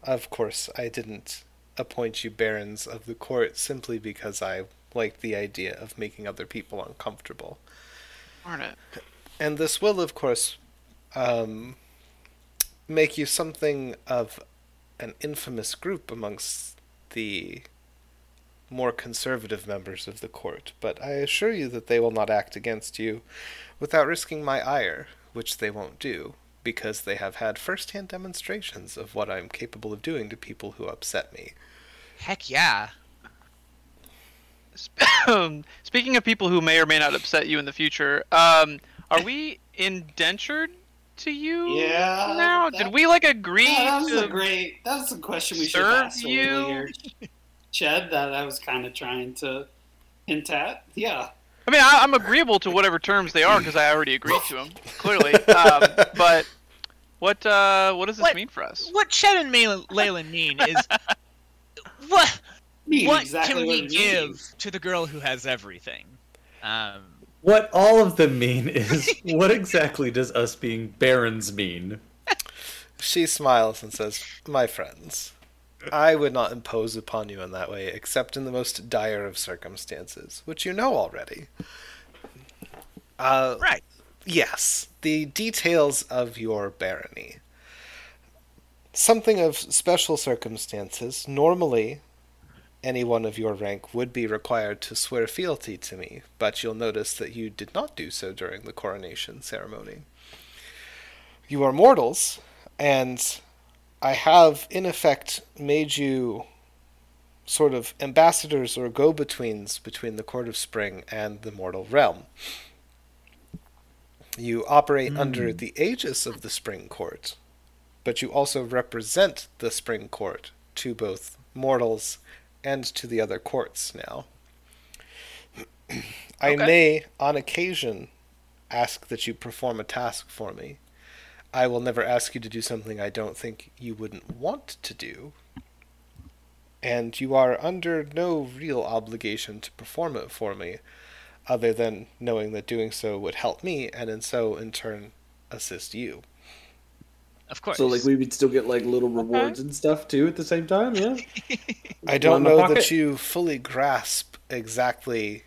Of course, I didn't appoint you barons of the court simply because I liked the idea of making other people uncomfortable. Darn it. And this will, of course, um, make you something of an infamous group amongst the more conservative members of the court. But I assure you that they will not act against you without risking my ire, which they won't do, because they have had first-hand demonstrations of what I'm capable of doing to people who upset me. Heck yeah. Speaking of people who may or may not upset you in the future, um, are we indentured to you Yeah, now? that- Did we like agree Yeah, that was to a great. That was a question we should ask have asked you? earlier, Ched. That I was kind of trying to hint at. Yeah. I mean, I, I'm agreeable to whatever terms they are because I already agreed to them, clearly. Um, but what uh, what does this What? mean for us? What Chad and Mal- Leyland mean is what Mean what exactly can what we give means. to the girl who has everything? Um, What all of them mean is what exactly does us being barons mean? She smiles and says, My friends, I would not impose upon you in that way except in the most dire of circumstances, which you know already. Uh, right. Yes, the details of your barony. Something of special circumstances. Normally, anyone of your rank would be required to swear fealty to me, but you'll notice that you did not do so during the coronation ceremony. You are mortals, and I have, in effect, made you sort of ambassadors or go betweens between the Court of Spring and the mortal realm. You operate hmm. under the aegis of the Spring Court, but you also represent the Spring Court to both mortals and to the other courts now. I Okay. may, on occasion, ask that you perform a task for me. I will never ask you to do something I don't think you wouldn't want to do. And you are under no real obligation to perform it for me, other than knowing that doing so would help me, and in so, in turn, assist you. Of course. So like we would still get like little uh-huh. rewards and stuff too at the same time, yeah. I don't know that you fully grasp exactly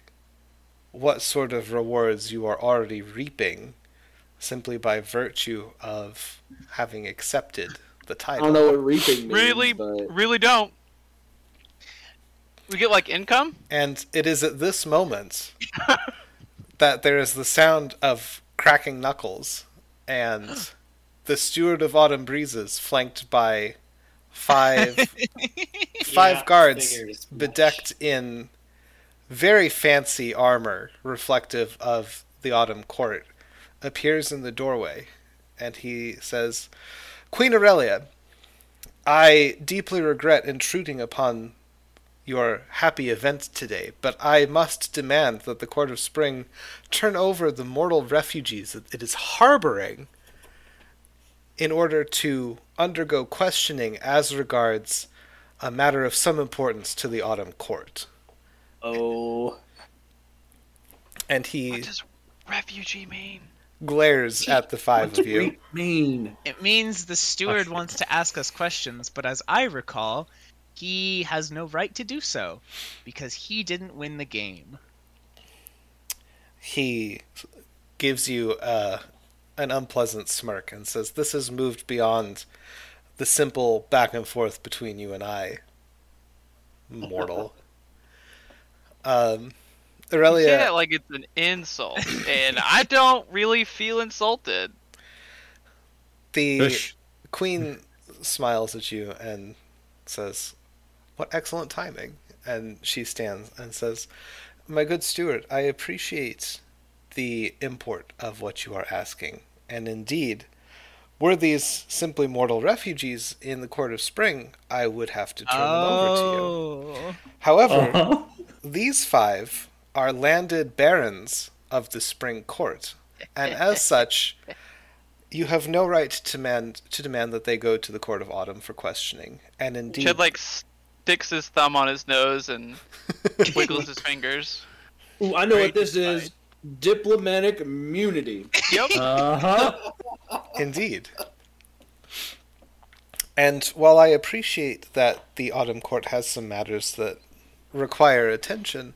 what sort of rewards you are already reaping simply by virtue of having accepted the I title. don't know what reaping means, Really, but really don't. We get like income. And it is at this moment that there is the sound of cracking knuckles and the steward of autumn breezes flanked by five five Yeah, guards figured as much. bedecked in very fancy armor reflective of the autumn court appears in the doorway and he says queen aurelia i deeply regret intruding upon your happy event today, but I must demand that the Court of Spring turn over the mortal refugees that it is harboring in order to undergo questioning as regards a matter of some importance to the Autumn Court. oh, And he What does refugee mean? Glares at the five what's of you. reap mean? It means the steward wants to ask us questions, but as I recall, he has no right to do so because he didn't win the game. He gives you uh, an unpleasant smirk and says, This has moved beyond the simple back and forth between you and I, mortal. um, You Aurelia. say that like it's an insult, and I don't really feel insulted. The Push. queen smiles at you and says, What excellent timing. And she stands and says, My good steward, I appreciate the import of what you are asking. And indeed, were these simply mortal refugees in the Court of Spring, I would have to turn them over to you. Oh. However, Uh-huh. these five are landed barons of the Spring Court, and as such, you have no right to demand to demand that they go to the Court of Autumn for questioning. And indeed, Chad like sticks his thumb on his nose and wiggles his fingers. Ooh, I know what Great this is. Diplomatic immunity. Yep. Uh-huh. Indeed. And while I appreciate that the Autumn Court has some matters that require attention,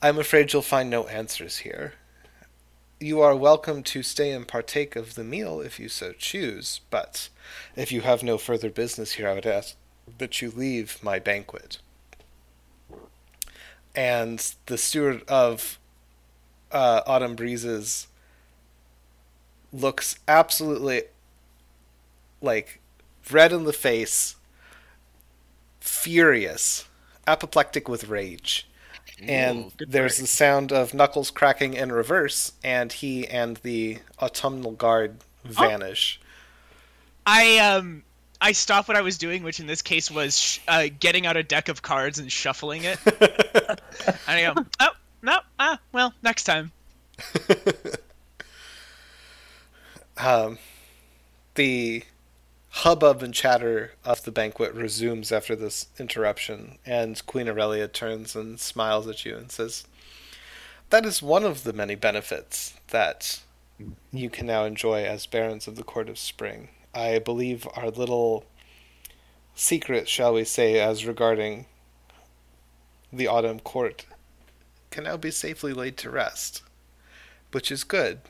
I'm afraid you'll find no answers here. You are welcome to stay and partake of the meal if you so choose, but if you have no further business here, I would ask that you leave my banquet. And the steward of uh, Autumn Breezes looks absolutely like red in the face, furious, apoplectic with rage. And good there's break. the sound of knuckles cracking in reverse, and he and the autumnal guard vanish. I um I stopped what I was doing, which in this case was sh- uh, getting out a deck of cards and shuffling it. and I go, oh no, ah, well, next time. um, the hubbub and chatter of the banquet resumes after this interruption, and Queen Aurelia turns and smiles at you and says, That is one of the many benefits that you can now enjoy as barons of the Court of Spring. I believe our little secret, shall we say, as regarding the Autumn Court can now be safely laid to rest, which is good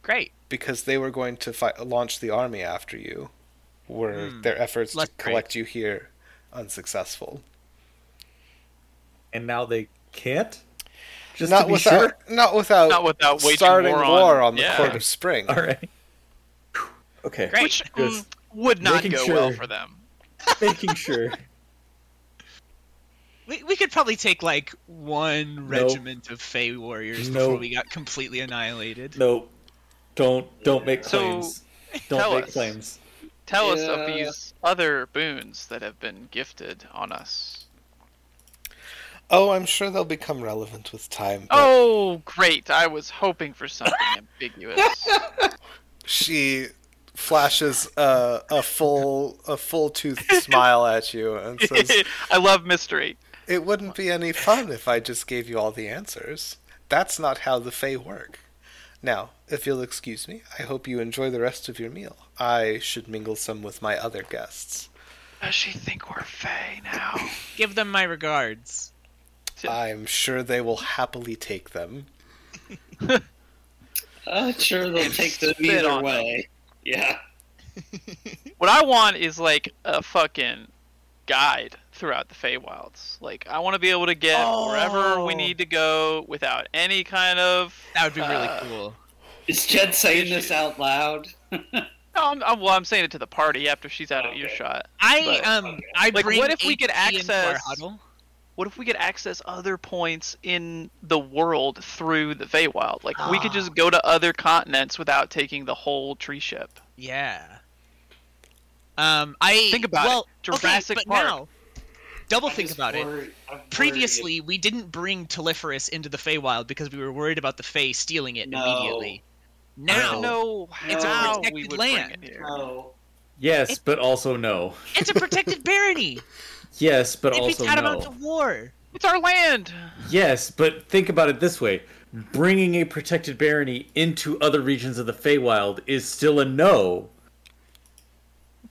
Great. because they were going to fight, launch the army after you, were Hmm. their efforts Less to great. collect you here unsuccessful. And now they can't? Just not to be without, sure? not without, Not without waging starting war war, on- on, the yeah. Court of Spring. All right. Okay. Great. Which Just mm, would not go sure. well for them. Making sure. We, we could probably take like one regiment of Fey warriors before Nope. we got completely annihilated. No. Don't don't make So, claims. Don't make us. claims. Tell us of these other boons that have been gifted on us. Oh, I'm sure they'll become relevant with time. but Oh, great! I was hoping for something ambiguous. she flashes a, a full a full toothed smile at you and says, I love mystery. "It wouldn't be any fun if I just gave you all the answers. That's not how the Fae work." Now, if you'll excuse me, I hope you enjoy the rest of your meal. I should mingle some with my other guests. Does she think we're Fae now? Give them my regards. I'm sure they will happily take them. Uh, sure, they'll And take them spit either on them. way. Yeah. What I want is like a fucking guide throughout the Feywilds. Like I want to be able to get wherever we Oh. need to go without any kind of. That would be really Uh, cool. Is Jed saying this out loud? No, I'm, I'm, well, I'm saying it to the party after she's out of Okay. earshot. I but- um okay. I Like, bring what if we could HP into our access- What if we could access other points in the world through the Feywild? Like we could just go to other continents without taking the whole tree ship. Yeah. Um, I Think about well, it. Jurassic okay, but Park. now, double I think just about it. I'm worried Previously, we didn't bring Teliferous into the Feywild because we were worried about the Fey stealing it No. immediately. I Now don't know It's a protected we land. it. No. Yes, but also no. it's a protected barony. Yes, but It'd be also tantamount to no. war. It's our land. Yes, but think about it this way: bringing a protected barony into other regions of the Feywild is still a no.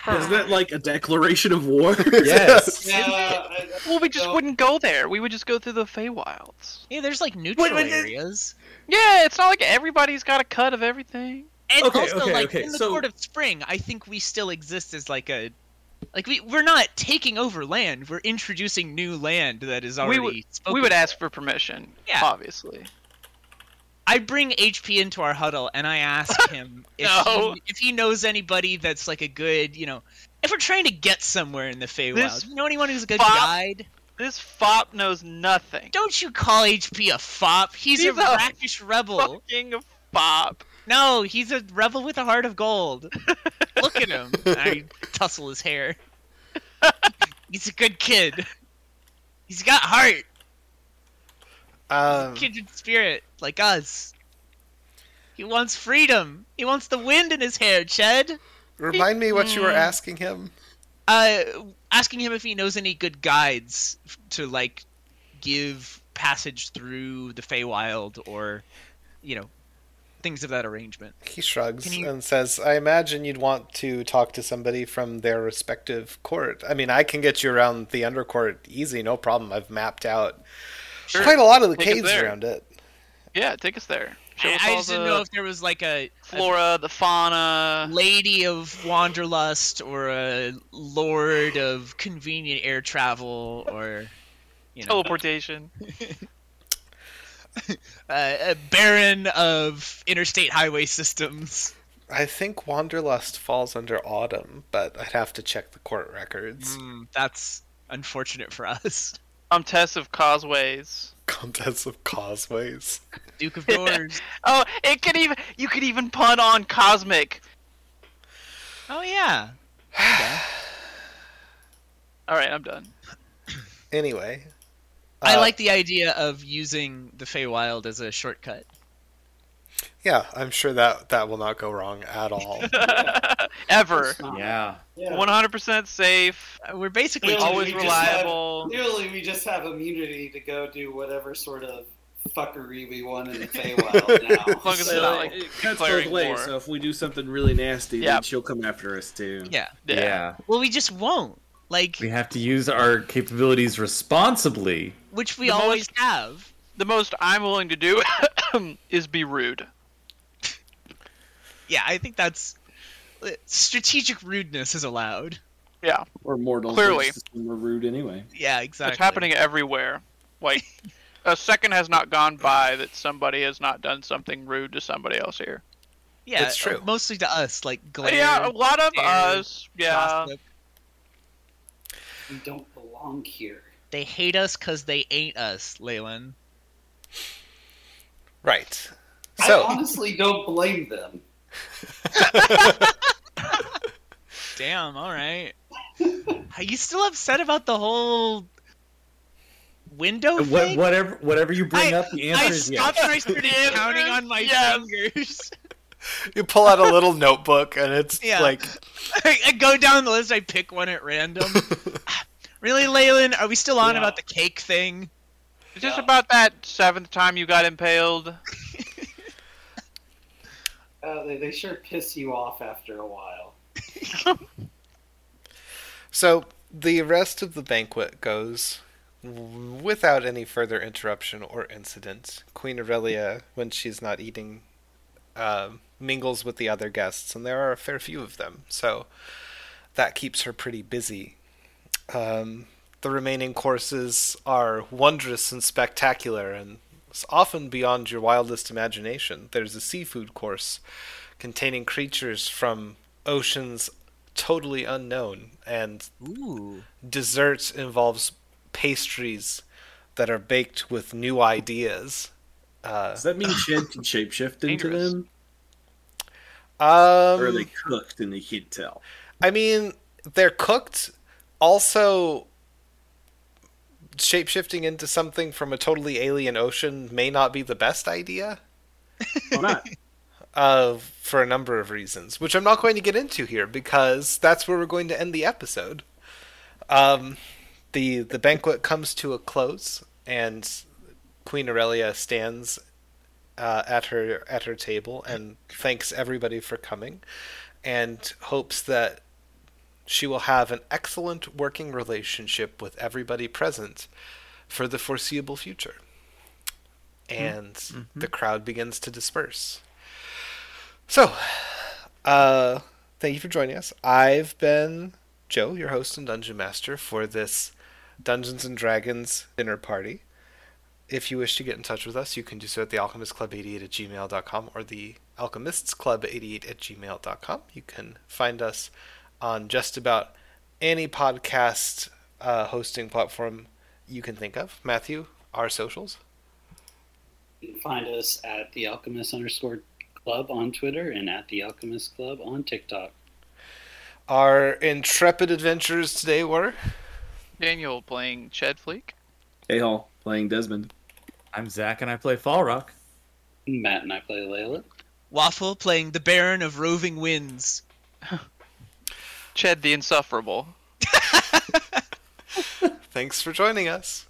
Isn't that like a declaration of war? Yes. Yeah, I- Well, we just No. wouldn't go there. We would just go through the Feywilds. Yeah, there's like neutral wait, wait. areas. Yeah, it's not like everybody's got a cut of everything. And Okay, also, okay, like okay, in the so- Court of Spring, I think we still exist as like a, like we we're not taking over land. We're introducing new land that is We already. would- spoken we would ask for permission. Yeah. obviously. I bring HP into our huddle and I ask him if, No. he, if he knows anybody that's like a good, you know, if we're trying to get somewhere in the Feywild, This you know anyone who's a good fop- guide? This fop knows nothing. Don't you call HP a fop? He's, He's a, a rakish rebel. Fucking fop. No, he's a rebel with a heart of gold. Look at him. I tussle his hair. He's a good kid. He's got heart, Um, kindred spirit, like us. He wants freedom. He wants the wind in his hair, Ched. remind me what you were Mm. asking him. Uh, asking him if he knows any good guides to like give passage through the Feywild or, you know, things of that arrangement. He shrugs Can you- and says, "I imagine you'd want to talk to somebody from their respective court. I mean, I can get you around the undercourt easy, no problem. I've mapped out Sure. quite a lot of the Take caves around it. Yeah, take us there. Show I, us I just didn't know if there was like a, a flora, the fauna. lady of wanderlust or a lord of convenient air travel or you know teleportation. uh, a baron of interstate highway systems I think Wanderlust falls under Autumn, but I'd have to check the court records. Mm, that's unfortunate for us Comtesse of causeways. Contents of causeways. duke of doors Oh, it could even you could even pun on cosmic. oh yeah Kinda. All right, I'm done. Anyway, i uh, like the idea of using the Feywild as a shortcut Yeah, I'm sure that that will not go wrong at all. Ever. Yeah. Yeah. 100% safe. We're basically Clearly always we just have- reliable. Clearly, we just have immunity to go do whatever sort of fuckery we want in the Feywild now. long as it's So- not like it cuts declaring both ways. war. So if we do something really nasty, Yeah. then she'll come after us too. yeah yeah. well we just won't like We have to use our capabilities responsibly. which we The most- always have The most I'm willing to do is be rude. Yeah i think that's uh, strategic rudeness is allowed Yeah, Or mortals. Clearly. just We're rude anyway. yeah exactly it's happening everywhere. Like a second has not gone by that somebody has not done something rude to somebody else here. Yeah, It's true. uh, Mostly to us, like glare. yeah, a lot of stare, us. Yeah, gossip. we don't belong here. They hate us because they ain't us, Leyland. right. I So, honestly don't blame them. Damn. All right. Are you still upset about the whole window What, thing? whatever, whatever you bring I- up, the answer I is yes. stopped and I started counting on my Yes. fingers. you pull out a little notebook and it's Yeah. like, I, I go down the list. I pick one at random. really, Leyland? Are we still on Yeah. about the cake thing? Is this Yeah. about that seventh time you got impaled. Uh, they, they sure piss you off after a while. so the rest of the banquet goes without any further interruption or incident. Queen Aurelia, when she's not eating, uh, mingles with the other guests, and there are a fair few of them, so that keeps her pretty busy. Um, the remaining courses are wondrous and spectacular, and often beyond your wildest imagination. There's a seafood course containing creatures from oceans totally unknown, and Ooh. dessert involves pastries that are baked with new ideas. Uh, Does that mean Shed can shapeshift into Dangerous. them? um, or are they cooked and they can't tell? I mean, they're cooked. Also, shapeshifting into something from a totally alien ocean may not be the best idea. Why not? uh, for a number of reasons, which I'm not going to get into here because that's where we're going to end the episode. Um, the the banquet comes to a close, and Queen Aurelia stands uh, at her at her table and thanks everybody for coming, and hopes that she will have an excellent working relationship with everybody present for the foreseeable future. And the crowd begins to disperse. So, uh, thank you for joining us. I've been Joe, your host and dungeon master for this Dungeons and Dragons dinner party. If you wish to get in touch with us, you can do so at the alchemistclub88 at gmail.com or the Alchemists Club 88 at gmail.com. You can find us on just about any podcast uh, hosting platform you can think of. Matthew, our socials. You can find us at the Alchemist underscore club on Twitter and at the Alchemist Club on TikTok. Our intrepid adventurers today were Daniel playing Chad Fleek. Hey Hall playing Desmond. I'm Zach, and I play Fall Rock. Matt and I play Layla. Waffle playing the Baron of Roving Winds. Ched the Insufferable. Thanks for joining us.